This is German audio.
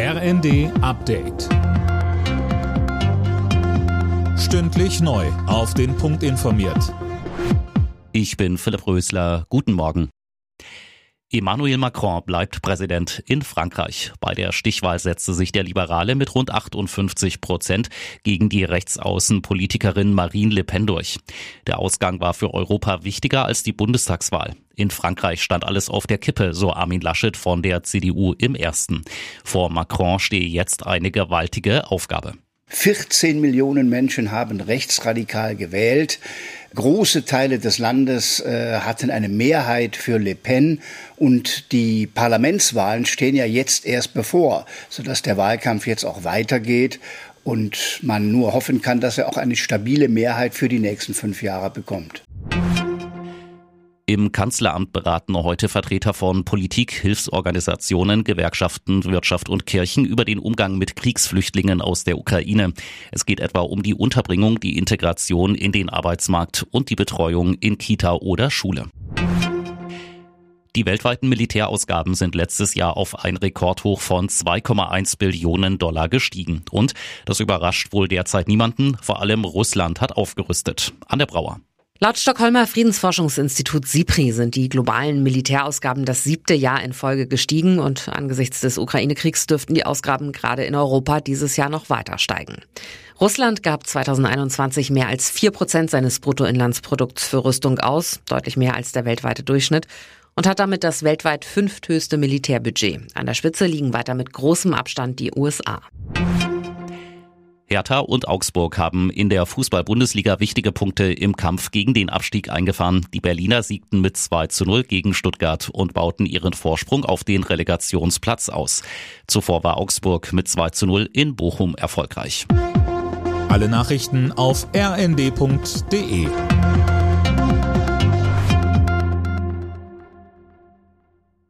RND Update. Stündlich neu. Auf den Punkt informiert. Ich bin Philipp Rösler. Guten Morgen. Emmanuel Macron bleibt Präsident in Frankreich. Bei der Stichwahl setzte sich der Liberale mit rund 58 Prozent gegen die Rechtsaußenpolitikerin Marine Le Pen durch. Der Ausgang war für Europa wichtiger als die Bundestagswahl. In Frankreich stand alles auf der Kippe, so Armin Laschet von der CDU im ersten. Vor Macron stehe jetzt eine gewaltige Aufgabe. 14 Millionen Menschen haben rechtsradikal gewählt. Große Teile des Landes äh, hatten eine Mehrheit für Le Pen und die Parlamentswahlen stehen ja jetzt erst bevor, sodass der Wahlkampf jetzt auch weitergeht und man nur hoffen kann, dass er auch eine stabile Mehrheit für die nächsten fünf Jahre bekommt. Im Kanzleramt beraten heute Vertreter von Politik, Hilfsorganisationen, Gewerkschaften, Wirtschaft und Kirchen über den Umgang mit Kriegsflüchtlingen aus der Ukraine. Es geht etwa um die Unterbringung, die Integration in den Arbeitsmarkt und die Betreuung in Kita oder Schule. Die weltweiten Militärausgaben sind letztes Jahr auf ein Rekordhoch von 2,1 Billionen Dollar gestiegen. Und das überrascht wohl derzeit niemanden. Vor allem Russland hat aufgerüstet. An der Brauer. Laut Stockholmer Friedensforschungsinstitut SIPRI sind die globalen Militärausgaben das siebte Jahr in Folge gestiegen und angesichts des Ukraine-Kriegs dürften die Ausgaben gerade in Europa dieses Jahr noch weiter steigen. Russland gab 2021 mehr als vier Prozent seines Bruttoinlandsprodukts für Rüstung aus, deutlich mehr als der weltweite Durchschnitt und hat damit das weltweit fünfthöchste Militärbudget. An der Spitze liegen weiter mit großem Abstand die USA. Hertha und Augsburg haben in der Fußball-Bundesliga wichtige Punkte im Kampf gegen den Abstieg eingefahren. Die Berliner siegten mit 2 zu 0 gegen Stuttgart und bauten ihren Vorsprung auf den Relegationsplatz aus. Zuvor war Augsburg mit 2 zu 0 in Bochum erfolgreich. Alle Nachrichten auf rnd.de